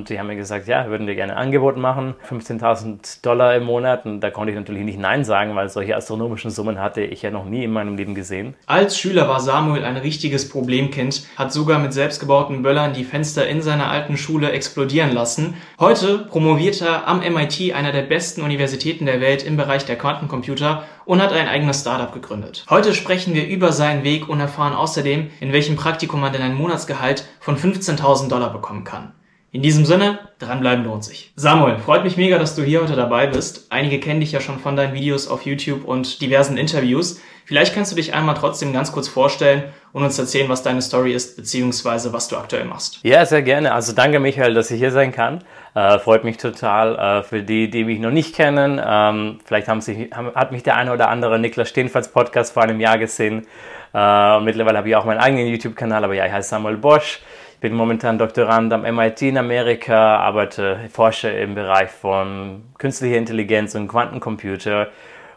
Und die haben mir gesagt, ja, würden wir gerne ein Angebot machen, 15.000 Dollar im Monat. Und da konnte ich natürlich nicht Nein sagen, weil solche astronomischen Summen hatte ich ja noch nie in meinem Leben gesehen. Als Schüler war Samuel ein richtiges Problemkind, hat sogar mit selbstgebauten Böllern die Fenster in seiner alten Schule explodieren lassen. Heute promoviert er am MIT, einer der besten Universitäten der Welt im Bereich der Quantencomputer und hat ein eigenes Startup gegründet. Heute sprechen wir über seinen Weg und erfahren außerdem, in welchem Praktikum man denn ein Monatsgehalt von 15.000 Dollar bekommen kann. In diesem Sinne, dranbleiben lohnt sich. Samuel, freut mich mega, dass du hier heute dabei bist. Einige kennen dich ja schon von deinen Videos auf YouTube und diversen Interviews. Vielleicht kannst du dich einmal trotzdem ganz kurz vorstellen und uns erzählen, was deine Story ist, beziehungsweise was du aktuell machst. Ja, sehr gerne. Also danke, Michael, dass ich hier sein kann. Äh, freut mich total. Äh, für die, die mich noch nicht kennen, ähm, vielleicht haben sich, haben, hat mich der eine oder andere Niklas Stehenfalls Podcast vor einem Jahr gesehen. Äh, mittlerweile habe ich auch meinen eigenen YouTube-Kanal, aber ja, ich heiße Samuel Bosch bin momentan Doktorand am MIT in Amerika, arbeite, forsche im Bereich von künstlicher Intelligenz und Quantencomputer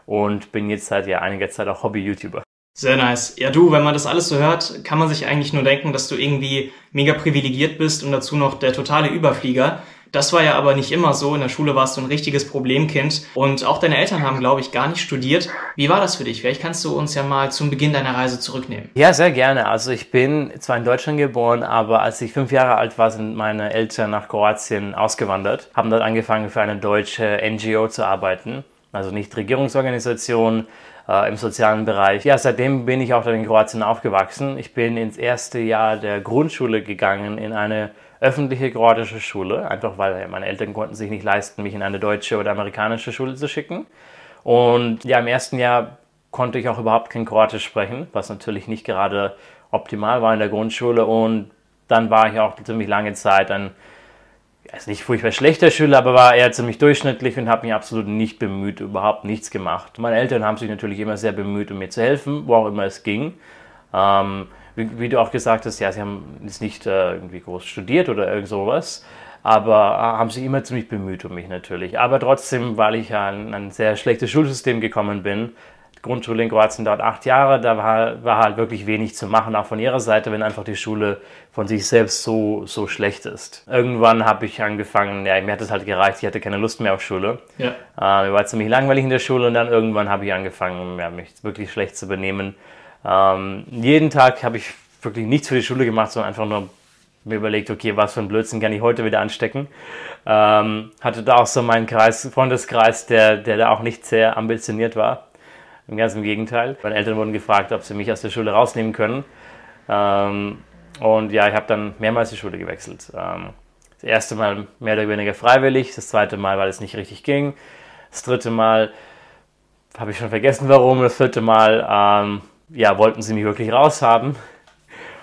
und bin jetzt seit ja einiger Zeit auch Hobby-YouTuber. Sehr nice. Ja, du, wenn man das alles so hört, kann man sich eigentlich nur denken, dass du irgendwie mega privilegiert bist und dazu noch der totale Überflieger. Das war ja aber nicht immer so. In der Schule warst du ein richtiges Problemkind und auch deine Eltern haben, glaube ich, gar nicht studiert. Wie war das für dich? Vielleicht kannst du uns ja mal zum Beginn deiner Reise zurücknehmen. Ja, sehr gerne. Also ich bin zwar in Deutschland geboren, aber als ich fünf Jahre alt war, sind meine Eltern nach Kroatien ausgewandert, haben dort angefangen für eine deutsche NGO zu arbeiten, also nicht Regierungsorganisation, äh, im sozialen Bereich. Ja, seitdem bin ich auch in Kroatien aufgewachsen. Ich bin ins erste Jahr der Grundschule gegangen in eine öffentliche kroatische Schule, einfach weil meine Eltern konnten sich nicht leisten, mich in eine deutsche oder amerikanische Schule zu schicken. Und ja, im ersten Jahr konnte ich auch überhaupt kein Kroatisch sprechen, was natürlich nicht gerade optimal war in der Grundschule. Und dann war ich auch ziemlich lange Zeit ein, also nicht furchtbar schlechter Schüler, aber war eher ziemlich durchschnittlich und habe mich absolut nicht bemüht, überhaupt nichts gemacht. Meine Eltern haben sich natürlich immer sehr bemüht, um mir zu helfen, wo auch immer es ging. Ähm, wie, wie, du auch gesagt hast, ja, sie haben jetzt nicht äh, irgendwie groß studiert oder irgend sowas, aber äh, haben sich immer ziemlich bemüht um mich natürlich. Aber trotzdem, weil ich ja in ein sehr schlechtes Schulsystem gekommen bin, Grundschule in Kroatien dauert acht Jahre, da war, war halt wirklich wenig zu machen, auch von ihrer Seite, wenn einfach die Schule von sich selbst so, so schlecht ist. Irgendwann habe ich angefangen, ja, mir hat es halt gereicht, ich hatte keine Lust mehr auf Schule. Ja. Äh, mir war ziemlich langweilig in der Schule und dann irgendwann habe ich angefangen, ja, mich wirklich schlecht zu benehmen ähm, jeden Tag habe ich wirklich nichts für die Schule gemacht, sondern einfach nur mir überlegt, okay, was für ein Blödsinn kann ich heute wieder anstecken. Ähm, hatte da auch so meinen Kreis, Freundeskreis, der, der da auch nicht sehr ambitioniert war. Im ganzen Gegenteil. Meine Eltern wurden gefragt, ob sie mich aus der Schule rausnehmen können. Ähm, und ja, ich habe dann mehrmals die Schule gewechselt. Ähm, das erste Mal mehr oder weniger freiwillig, das zweite Mal, weil es nicht richtig ging. Das dritte Mal habe ich schon vergessen, warum. Das vierte Mal ähm, ja, wollten sie mich wirklich raushaben.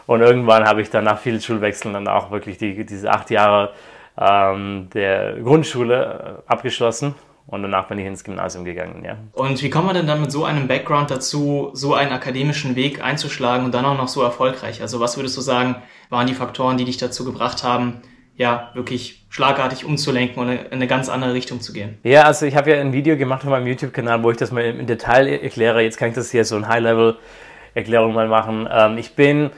Und irgendwann habe ich dann nach vielen Schulwechseln dann auch wirklich die, diese acht Jahre ähm, der Grundschule äh, abgeschlossen. Und danach bin ich ins Gymnasium gegangen, ja. Und wie kommt man denn dann mit so einem Background dazu, so einen akademischen Weg einzuschlagen und dann auch noch so erfolgreich? Also was würdest du sagen, waren die Faktoren, die dich dazu gebracht haben, ja, wirklich schlagartig umzulenken und in eine ganz andere Richtung zu gehen. Ja, also ich habe ja ein Video gemacht auf meinem YouTube-Kanal, wo ich das mal im Detail erkläre. Jetzt kann ich das hier so ein High-Level-Erklärung mal machen. Ähm, ich bin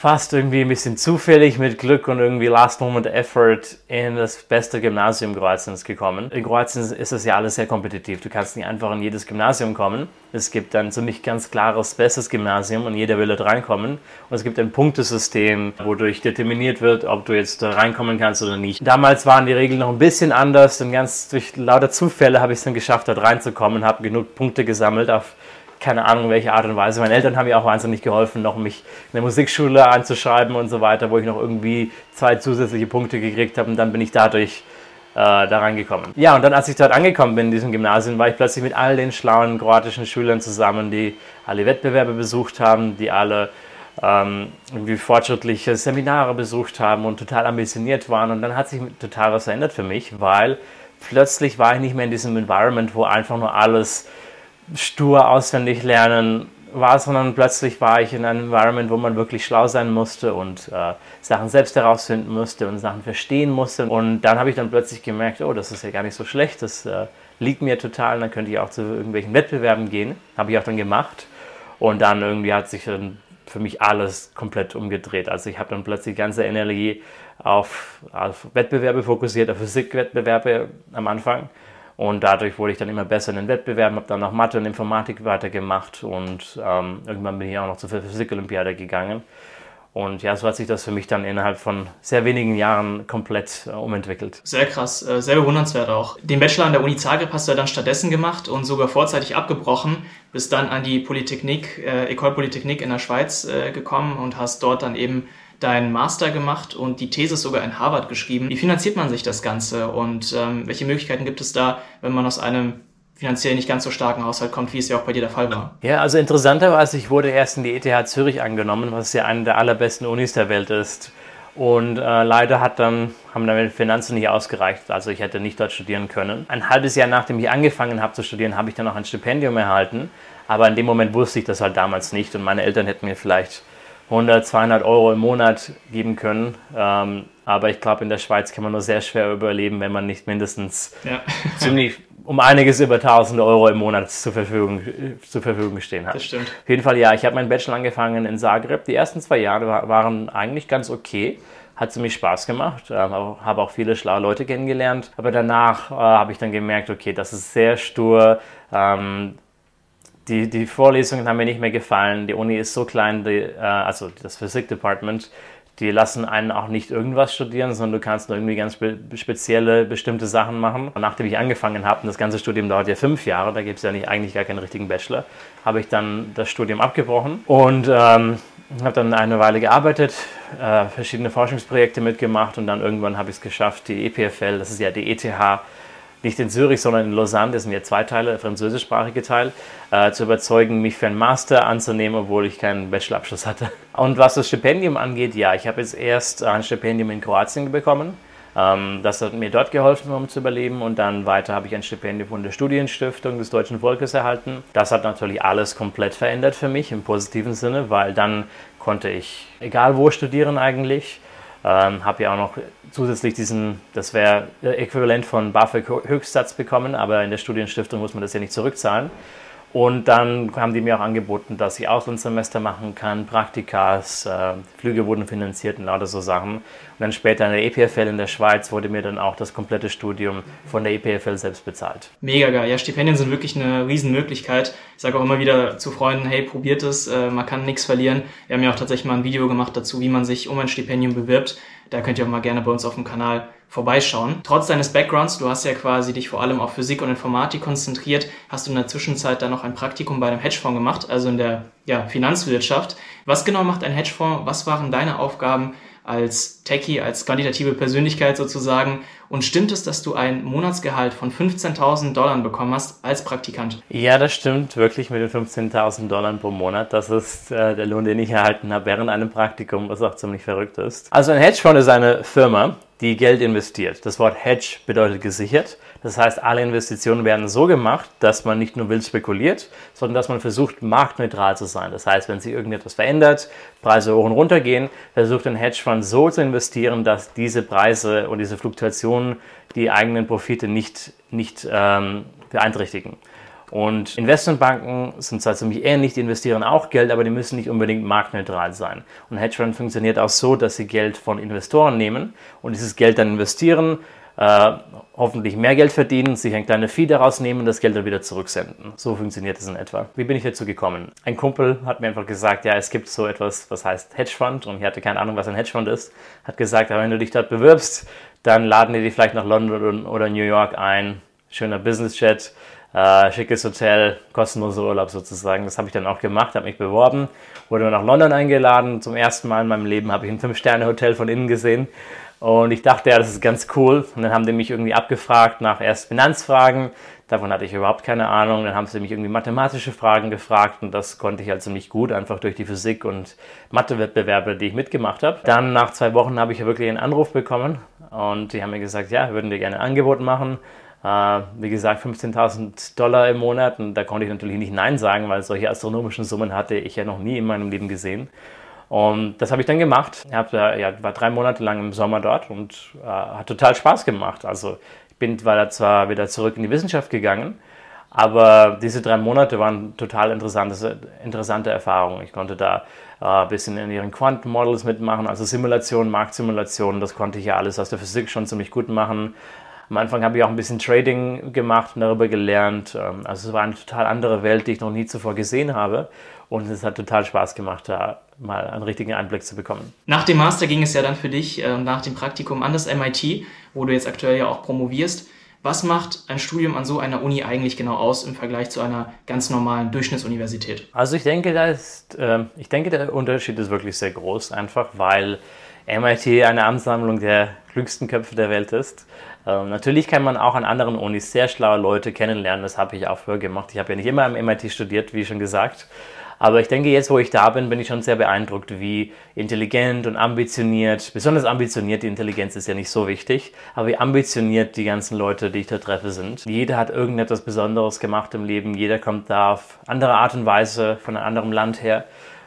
fast irgendwie ein bisschen zufällig mit Glück und irgendwie Last-Moment-Effort in das beste Gymnasium Kroatiens gekommen. In Kroatien ist das ja alles sehr kompetitiv. Du kannst nicht einfach in jedes Gymnasium kommen. Es gibt ein ziemlich ganz klares, bestes Gymnasium und jeder will dort reinkommen. Und es gibt ein Punktesystem, wodurch determiniert wird, ob du jetzt da reinkommen kannst oder nicht. Damals waren die Regeln noch ein bisschen anders und ganz durch lauter Zufälle habe ich es dann geschafft, dort reinzukommen, habe genug Punkte gesammelt auf keine Ahnung, welche Art und Weise. Meine Eltern haben mir auch wahnsinnig geholfen, noch mich in der Musikschule anzuschreiben und so weiter, wo ich noch irgendwie zwei zusätzliche Punkte gekriegt habe und dann bin ich dadurch äh, da reingekommen. Ja, und dann, als ich dort angekommen bin in diesem Gymnasium, war ich plötzlich mit all den schlauen kroatischen Schülern zusammen, die alle Wettbewerbe besucht haben, die alle ähm, irgendwie fortschrittliche Seminare besucht haben und total ambitioniert waren. Und dann hat sich total was verändert für mich, weil plötzlich war ich nicht mehr in diesem Environment, wo einfach nur alles stur auswendig lernen war, sondern plötzlich war ich in einem Environment, wo man wirklich schlau sein musste und äh, Sachen selbst herausfinden musste und Sachen verstehen musste. Und dann habe ich dann plötzlich gemerkt, oh, das ist ja gar nicht so schlecht, das äh, liegt mir total, dann könnte ich auch zu irgendwelchen Wettbewerben gehen. Habe ich auch dann gemacht. Und dann irgendwie hat sich dann für mich alles komplett umgedreht. Also ich habe dann plötzlich ganze Energie auf, auf Wettbewerbe fokussiert, auf Physikwettbewerbe am Anfang. Und dadurch wurde ich dann immer besser in den Wettbewerben, habe dann noch Mathe und Informatik weitergemacht und ähm, irgendwann bin ich auch noch zur Physik-Olympiade gegangen. Und ja, so hat sich das für mich dann innerhalb von sehr wenigen Jahren komplett äh, umentwickelt. Sehr krass, äh, sehr bewundernswert auch. Den Bachelor an der Uni Zagreb hast du dann stattdessen gemacht und sogar vorzeitig abgebrochen, bist dann an die Polytechnik, äh, École Polytechnique in der Schweiz äh, gekommen und hast dort dann eben deinen Master gemacht und die These sogar in Harvard geschrieben. Wie finanziert man sich das Ganze und ähm, welche Möglichkeiten gibt es da, wenn man aus einem finanziell nicht ganz so starken Haushalt kommt, wie es ja auch bei dir der Fall war. Ja, also interessanterweise, ich wurde erst in die ETH Zürich angenommen, was ja eine der allerbesten Unis der Welt ist. Und äh, leider hat dann, haben dann meine Finanzen nicht ausgereicht. Also ich hätte nicht dort studieren können. Ein halbes Jahr nachdem ich angefangen habe zu studieren, habe ich dann noch ein Stipendium erhalten. Aber in dem Moment wusste ich das halt damals nicht. Und meine Eltern hätten mir vielleicht 100, 200 Euro im Monat geben können. Ähm, aber ich glaube, in der Schweiz kann man nur sehr schwer überleben, wenn man nicht mindestens ja. ziemlich um einiges über 1000 Euro im Monat zur Verfügung, zur Verfügung stehen hat. Das stimmt. Auf jeden Fall, ja, ich habe meinen Bachelor angefangen in Zagreb. Die ersten zwei Jahre waren eigentlich ganz okay. Hat ziemlich Spaß gemacht, äh, habe auch viele schlaue Leute kennengelernt. Aber danach äh, habe ich dann gemerkt, okay, das ist sehr stur. Ähm, die, die Vorlesungen haben mir nicht mehr gefallen. Die Uni ist so klein, die, äh, also das Physik-Department die lassen einen auch nicht irgendwas studieren, sondern du kannst nur irgendwie ganz spezielle, bestimmte Sachen machen. Und nachdem ich angefangen habe, und das ganze Studium dauert ja fünf Jahre, da gibt es ja nicht, eigentlich gar keinen richtigen Bachelor, habe ich dann das Studium abgebrochen und ähm, habe dann eine Weile gearbeitet, äh, verschiedene Forschungsprojekte mitgemacht und dann irgendwann habe ich es geschafft, die EPFL, das ist ja die ETH, nicht in Zürich, sondern in Lausanne, das sind ja zwei Teile, französischsprachige Teil, äh, zu überzeugen, mich für einen Master anzunehmen, obwohl ich keinen Bachelorabschluss hatte. Und was das Stipendium angeht, ja, ich habe jetzt erst ein Stipendium in Kroatien bekommen. Ähm, das hat mir dort geholfen, um zu überleben. Und dann weiter habe ich ein Stipendium von der Studienstiftung des Deutschen Volkes erhalten. Das hat natürlich alles komplett verändert für mich im positiven Sinne, weil dann konnte ich egal wo studieren eigentlich. Ähm, habe ja auch noch zusätzlich diesen, das wäre äquivalent von BAföG Höchstsatz bekommen, aber in der Studienstiftung muss man das ja nicht zurückzahlen. Und dann haben die mir auch angeboten, dass ich Auslandssemester machen kann, Praktikas, äh, Flüge wurden finanziert und lauter so Sachen. Und dann später in der EPFL in der Schweiz wurde mir dann auch das komplette Studium von der EPFL selbst bezahlt. Mega geil. Ja, Stipendien sind wirklich eine Riesenmöglichkeit. Ich sage auch immer wieder zu Freunden, hey, probiert es, äh, man kann nichts verlieren. Wir haben ja auch tatsächlich mal ein Video gemacht dazu, wie man sich um ein Stipendium bewirbt. Da könnt ihr auch mal gerne bei uns auf dem Kanal vorbeischauen. Trotz deines Backgrounds, du hast ja quasi dich vor allem auf Physik und Informatik konzentriert, hast du in der Zwischenzeit dann noch ein Praktikum bei einem Hedgefonds gemacht, also in der ja, Finanzwirtschaft. Was genau macht ein Hedgefonds? Was waren deine Aufgaben? als Techie, als quantitative Persönlichkeit sozusagen. Und stimmt es, dass du ein Monatsgehalt von 15.000 Dollar bekommen hast als Praktikant? Ja, das stimmt wirklich mit den 15.000 Dollar pro Monat. Das ist äh, der Lohn, den ich erhalten habe während einem Praktikum, was auch ziemlich verrückt ist. Also ein Hedgefonds ist eine Firma, die Geld investiert. Das Wort Hedge bedeutet gesichert. Das heißt, alle Investitionen werden so gemacht, dass man nicht nur wild spekuliert, sondern dass man versucht, marktneutral zu sein. Das heißt, wenn sich irgendetwas verändert, Preise hoch und runter gehen, versucht ein Hedgefonds so zu investieren, dass diese Preise und diese Fluktuationen die eigenen Profite nicht, nicht ähm, beeinträchtigen. Und Investmentbanken sind zwar ziemlich ähnlich, die investieren auch Geld, aber die müssen nicht unbedingt marktneutral sein. Und Hedgefonds funktioniert auch so, dass sie Geld von Investoren nehmen und dieses Geld dann investieren, äh, hoffentlich mehr Geld verdienen, sich ein kleines Fee daraus nehmen und das Geld dann wieder zurücksenden. So funktioniert es in etwa. Wie bin ich dazu gekommen? Ein Kumpel hat mir einfach gesagt, ja, es gibt so etwas, was heißt Hedgefund und ich hatte keine Ahnung, was ein Hedgefund ist. Hat gesagt, aber wenn du dich dort bewirbst, dann laden die dich vielleicht nach London oder New York ein. Schöner Business-Chat, äh, schickes Hotel, kostenloser Urlaub sozusagen. Das habe ich dann auch gemacht, habe mich beworben, wurde nach London eingeladen. Zum ersten Mal in meinem Leben habe ich ein Fünf-Sterne-Hotel von innen gesehen und ich dachte, ja, das ist ganz cool. Und dann haben die mich irgendwie abgefragt nach erst Finanzfragen. Davon hatte ich überhaupt keine Ahnung. Dann haben sie mich irgendwie mathematische Fragen gefragt und das konnte ich halt ziemlich gut, einfach durch die Physik- und Mathewettbewerbe, die ich mitgemacht habe. Dann nach zwei Wochen habe ich wirklich einen Anruf bekommen und die haben mir gesagt, ja, würden dir gerne ein Angebot machen. Uh, wie gesagt, 15.000 Dollar im Monat und da konnte ich natürlich nicht Nein sagen, weil solche astronomischen Summen hatte ich ja noch nie in meinem Leben gesehen. Und das habe ich dann gemacht. Ich hab, ja, war drei Monate lang im Sommer dort und äh, hat total Spaß gemacht. Also ich bin war da zwar wieder zurück in die Wissenschaft gegangen, Aber diese drei Monate waren total interessante, interessante Erfahrungen. Ich konnte da äh, ein bisschen in ihren Quantenmodels mitmachen, also Simulationen, Marktsimulationen, das konnte ich ja alles aus der Physik schon ziemlich gut machen. Am Anfang habe ich auch ein bisschen Trading gemacht und darüber gelernt. Ähm, also es war eine total andere Welt, die ich noch nie zuvor gesehen habe. Und es hat total Spaß gemacht, da mal einen richtigen Einblick zu bekommen. Nach dem Master ging es ja dann für dich äh, nach dem Praktikum an das MIT, wo du jetzt aktuell ja auch promovierst. Was macht ein Studium an so einer Uni eigentlich genau aus im Vergleich zu einer ganz normalen Durchschnittsuniversität? Also ich denke, da ist, äh, ich denke, der Unterschied ist wirklich sehr groß, einfach weil MIT eine Ansammlung der klügsten Köpfe der Welt ist. Ähm, natürlich kann man auch an anderen Unis sehr schlaue Leute kennenlernen. Das habe ich auch früher gemacht. Ich habe ja nicht immer am MIT studiert, wie schon gesagt. Aber ich denke, jetzt, wo ich da bin, bin ich schon sehr beeindruckt, wie intelligent und ambitioniert, besonders ambitioniert, die Intelligenz ist ja nicht so wichtig, aber wie ambitioniert die ganzen Leute, die ich da treffe, sind. Jeder hat irgendetwas Besonderes gemacht im Leben, jeder kommt da auf andere Art und Weise von einem anderen Land her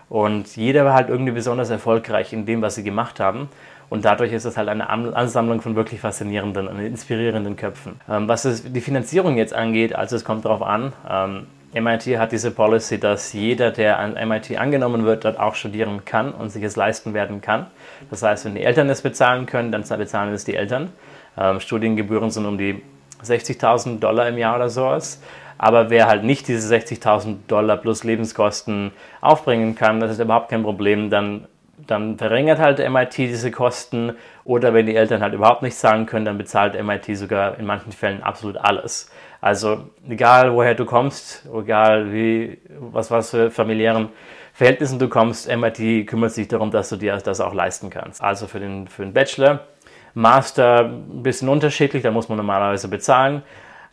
und jeder war halt irgendwie besonders erfolgreich in dem, was sie gemacht haben. Und dadurch ist es halt eine Ansammlung von wirklich faszinierenden und inspirierenden Köpfen. Ähm, was die Finanzierung jetzt angeht, also es kommt darauf an, ähm, MIT hat diese Policy, dass jeder, der an MIT angenommen wird, dort auch studieren kann und sich es leisten werden kann. Das heißt, wenn die Eltern es bezahlen können, dann bezahlen es die Eltern. Ähm, Studiengebühren sind um die 60.000 Dollar im Jahr oder sowas. Aber wer halt nicht diese 60.000 Dollar plus Lebenskosten aufbringen kann, das ist überhaupt kein Problem, dann, dann verringert halt MIT diese Kosten. Oder wenn die Eltern halt überhaupt nicht zahlen können, dann bezahlt MIT sogar in manchen Fällen absolut alles. Also egal woher du kommst, egal wie, was, was für familiären Verhältnissen du kommst, MIT kümmert sich darum, dass du dir das auch leisten kannst. Also für den, für den Bachelor, Master ein bisschen unterschiedlich, da muss man normalerweise bezahlen.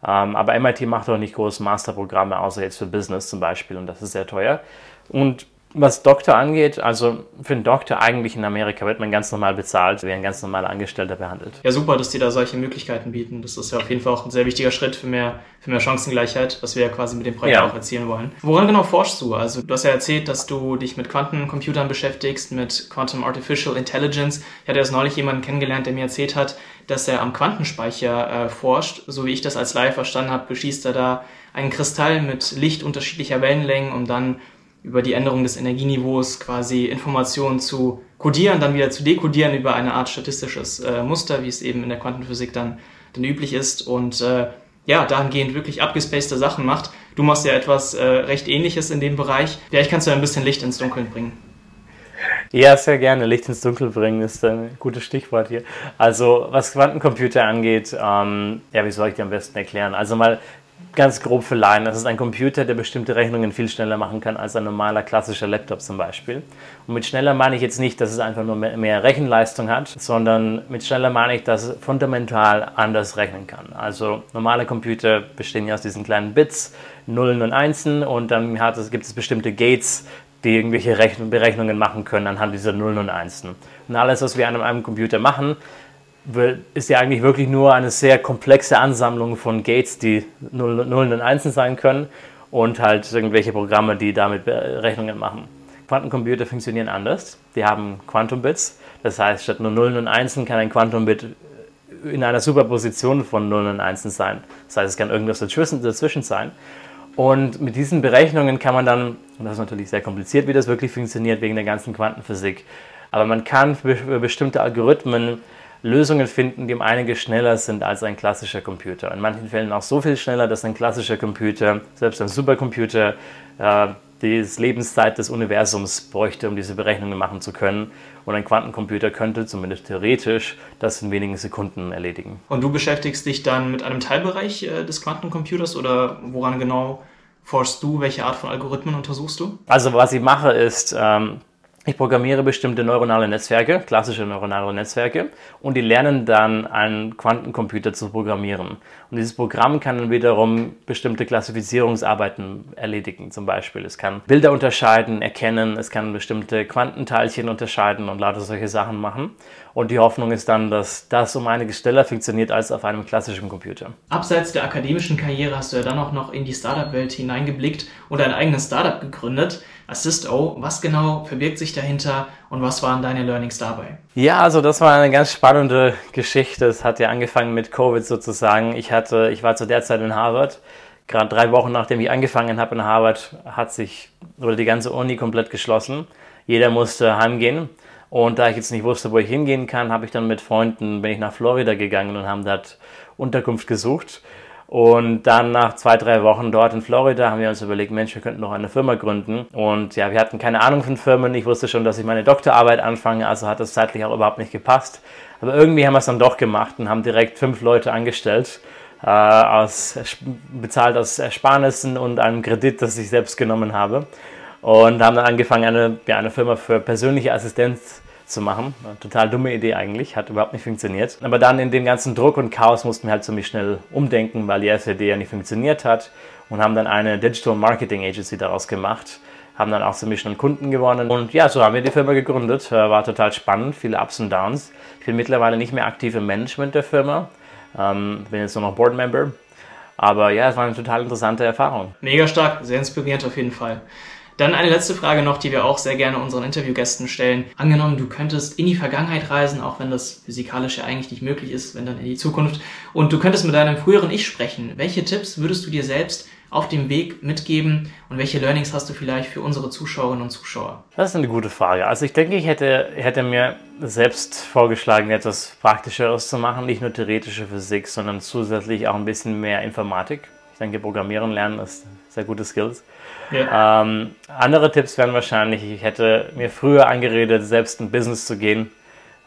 Ähm, aber MIT macht auch nicht große Masterprogramme, außer jetzt für Business zum Beispiel, und das ist sehr teuer. Und was Doktor angeht, also für einen Doktor eigentlich in Amerika wird man ganz normal bezahlt, wie ein ganz normaler Angestellter behandelt. Ja, super, dass die da solche Möglichkeiten bieten. Das ist ja auf jeden Fall auch ein sehr wichtiger Schritt für mehr, für mehr Chancengleichheit, was wir ja quasi mit dem Projekt ja. auch erzielen wollen. Woran genau forschst du? Also du hast ja erzählt, dass du dich mit Quantencomputern beschäftigst, mit Quantum Artificial Intelligence. Ich hatte erst neulich jemanden kennengelernt, der mir erzählt hat, dass er am Quantenspeicher äh, forscht. So wie ich das als Laie verstanden habe, beschießt er da einen Kristall mit Licht unterschiedlicher Wellenlängen, um dann über die Änderung des Energieniveaus quasi Informationen zu codieren, dann wieder zu dekodieren über eine Art statistisches äh, Muster, wie es eben in der Quantenphysik dann, dann üblich ist und äh, ja, dahingehend wirklich abgespacede Sachen macht. Du machst ja etwas äh, recht ähnliches in dem Bereich. Vielleicht kannst du ein bisschen Licht ins Dunkeln bringen. Ja, sehr gerne. Licht ins Dunkel bringen ist ein gutes Stichwort hier. Also, was Quantencomputer angeht, ähm, ja, wie soll ich dir am besten erklären? Also mal ganz grob für Laien, das ist ein Computer, der bestimmte Rechnungen viel schneller machen kann als ein normaler klassischer Laptop zum Beispiel. Und mit schneller meine ich jetzt nicht, dass es einfach nur mehr, Rechenleistung hat, sondern mit schneller meine ich, dass es fundamental anders rechnen kann. Also normale Computer bestehen ja aus diesen kleinen Bits, Nullen und Einsen und dann es, gibt es bestimmte Gates, die irgendwelche Rechnung, Berechnungen machen können anhand dieser Nullen und Einsen. Und alles, was wir an einem Computer machen, ist ja eigentlich wirklich nur eine sehr komplexe Ansammlung von Gates, die Nullen und Einsen sein können und halt irgendwelche Programme, die damit Rechnungen machen. Quantencomputer funktionieren anders. Die haben Quantum Bits. Das heißt, statt nur Nullen und Einsen kann ein Quantum Bit in einer Superposition von Nullen und Einsen sein. Das heißt, es kann irgendwas dazwischen, dazwischen sein. Und mit diesen Berechnungen kann man dann, und das ist natürlich sehr kompliziert, wie das wirklich funktioniert wegen der ganzen Quantenphysik, aber man kann für bestimmte Algorithmen Lösungen finden, die um einiges schneller sind als ein klassischer Computer. In manchen Fällen auch so viel schneller, dass ein klassischer Computer, selbst ein Supercomputer, äh, die Lebenszeit des Universums bräuchte, um diese Berechnungen machen zu können. Und ein Quantencomputer könnte zumindest theoretisch das in wenigen Sekunden erledigen. Und du beschäftigst dich dann mit einem Teilbereich äh, des Quantencomputers oder woran genau forschst du? Welche Art von Algorithmen untersuchst du? Also was ich mache ist, ähm, ich programmiere bestimmte neuronale Netzwerke, klassische neuronale Netzwerke, und die lernen dann, einen Quantencomputer zu programmieren. Und dieses Programm kann dann wiederum bestimmte Klassifizierungsarbeiten erledigen. Zum Beispiel, es kann Bilder unterscheiden, erkennen, es kann bestimmte Quantenteilchen unterscheiden und lauter solche Sachen machen. Und die Hoffnung ist dann, dass das um einiges schneller funktioniert als auf einem klassischen Computer. Abseits der akademischen Karriere hast du ja dann auch noch in die Startup-Welt hineingeblickt und ein eigenes Startup gegründet. Assisto, was genau verbirgt sich dahinter und was waren deine Learnings dabei? Ja, also das war eine ganz spannende Geschichte. Es hat ja angefangen mit Covid sozusagen. Ich hatte, ich war zu der Zeit in Harvard gerade drei Wochen nachdem ich angefangen habe in Harvard, hat sich oder die ganze Uni komplett geschlossen. Jeder musste heimgehen. Und da ich jetzt nicht wusste, wo ich hingehen kann, habe ich dann mit Freunden, bin ich nach Florida gegangen und haben dort Unterkunft gesucht. Und dann nach zwei, drei Wochen dort in Florida haben wir uns überlegt, Mensch, wir könnten noch eine Firma gründen. Und ja, wir hatten keine Ahnung von Firmen. Ich wusste schon, dass ich meine Doktorarbeit anfange, also hat das zeitlich auch überhaupt nicht gepasst. Aber irgendwie haben wir es dann doch gemacht und haben direkt fünf Leute angestellt, äh, aus, bezahlt aus Ersparnissen und einem Kredit, das ich selbst genommen habe. Und haben dann angefangen, eine, ja, eine Firma für persönliche Assistenz zu machen. Eine total dumme Idee eigentlich, hat überhaupt nicht funktioniert. Aber dann in dem ganzen Druck und Chaos mussten wir halt ziemlich schnell umdenken, weil die erste Idee ja nicht funktioniert hat und haben dann eine Digital Marketing Agency daraus gemacht. Haben dann auch ziemlich schnell Kunden gewonnen. Und ja, so haben wir die Firma gegründet. Äh, war total spannend, viele Ups und Downs. Ich bin mittlerweile nicht mehr aktiv im Management der Firma. Ähm, bin jetzt nur noch Board Member. Aber ja, es war eine total interessante Erfahrung. Mega stark, sehr inspirierend auf jeden Fall. Dann eine letzte Frage noch, die wir auch sehr gerne unseren Interviewgästen stellen. Angenommen, du könntest in die Vergangenheit reisen, auch wenn das physikalisch ja eigentlich nicht möglich ist, wenn dann in die Zukunft, und du könntest mit deinem früheren Ich sprechen. Welche Tipps würdest du dir selbst auf dem Weg mitgeben und welche Learnings hast du vielleicht für unsere Zuschauerinnen und Zuschauer? Das ist eine gute Frage. Also ich denke, ich hätte, hätte mir selbst vorgeschlagen, etwas Praktischeres zu machen, nicht nur theoretische Physik, sondern zusätzlich auch ein bisschen mehr Informatik. Ich denke, Programmieren lernen ist sehr gute Skills. Ja. Ähm, andere Tipps wären wahrscheinlich, ich hätte mir früher angeredet, selbst ein Business zu gehen.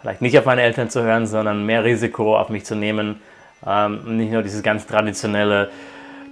Vielleicht nicht auf meine Eltern zu hören, sondern mehr Risiko auf mich zu nehmen. Ähm, nicht nur dieses ganz traditionelle,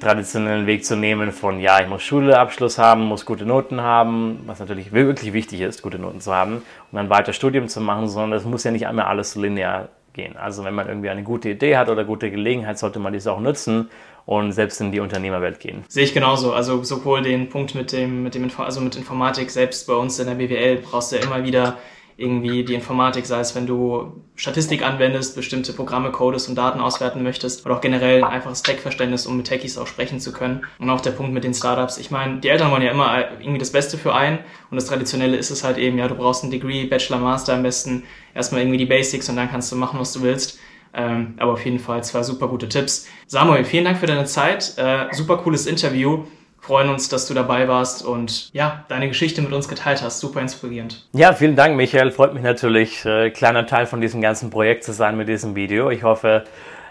traditionellen Weg zu nehmen von, ja, ich muss Schuleabschluss haben, muss gute Noten haben, was natürlich wirklich wichtig ist, gute Noten zu haben, und dann weiter Studium zu machen, sondern es muss ja nicht einmal alles linear gehen. Also wenn man irgendwie eine gute Idee hat oder gute Gelegenheit, sollte man dies auch nutzen und selbst in die Unternehmerwelt gehen. Sehe ich genauso. Also sowohl den Punkt mit dem, mit dem also mit Informatik, selbst bei uns in der BWL brauchst du ja immer wieder irgendwie die Informatik, sei es wenn du Statistik anwendest, bestimmte Programme codest und Daten auswerten möchtest oder auch generell ein einfaches Tech-Verständnis, um mit Techies auch sprechen zu können. Und auch der Punkt mit den Startups. Ich meine, die Eltern wollen ja immer irgendwie das Beste für einen und das Traditionelle ist es halt eben, ja, du brauchst ein Degree, Bachelor, Master am besten, erstmal irgendwie die Basics und dann kannst du machen, was du willst. Ähm, aber auf jeden Fall zwei super gute Tipps. Samuel, vielen Dank für deine Zeit. Äh, super cooles Interview. Freuen uns, dass du dabei warst und ja, deine Geschichte mit uns geteilt hast. Super inspirierend. Ja, vielen Dank, Michael. Freut mich natürlich, äh, kleiner Teil von diesem ganzen Projekt zu sein mit diesem Video. Ich hoffe,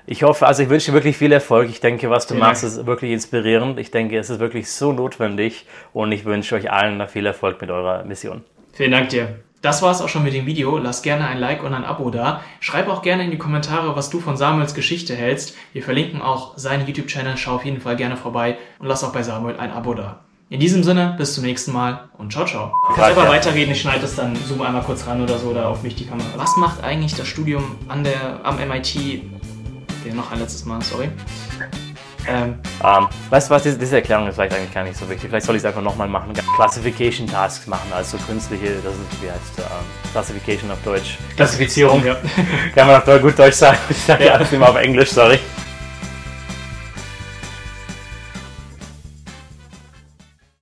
ich hoffe, also ich wünsche dir wirklich viel Erfolg. Ich denke, was du vielen machst, ist wirklich inspirierend. Ich denke, es ist wirklich so notwendig und ich wünsche euch allen noch viel Erfolg mit eurer Mission. Vielen Dank dir. Das war es auch schon mit dem Video. Lass gerne ein Like und ein Abo da. Schreib auch gerne in die Kommentare, was du von Samuels Geschichte hältst. Wir verlinken auch seinen YouTube-Channel. Schau auf jeden Fall gerne vorbei und lass auch bei Samuel ein Abo da. In diesem Sinne, bis zum nächsten Mal und ciao, ciao. Du kannst einfach weiterreden, ich schneide das dann, zoom einmal kurz ran oder so, oder auf mich die Kamera. Was macht eigentlich das Studium an der, am MIT, der noch ein letztes Mal, sorry, ähm, um, weißt du was, diese, diese, Erklärung ist vielleicht eigentlich gar nicht so wichtig. Vielleicht soll ich es einfach nochmal machen. Classification Tasks machen, also künstliche, das ist, wie heißt um, Classification auf Deutsch. Klassifizierung, ja. Kann man auf gut Deutsch sagen. Ich sage ja alles immer auf Englisch, sorry.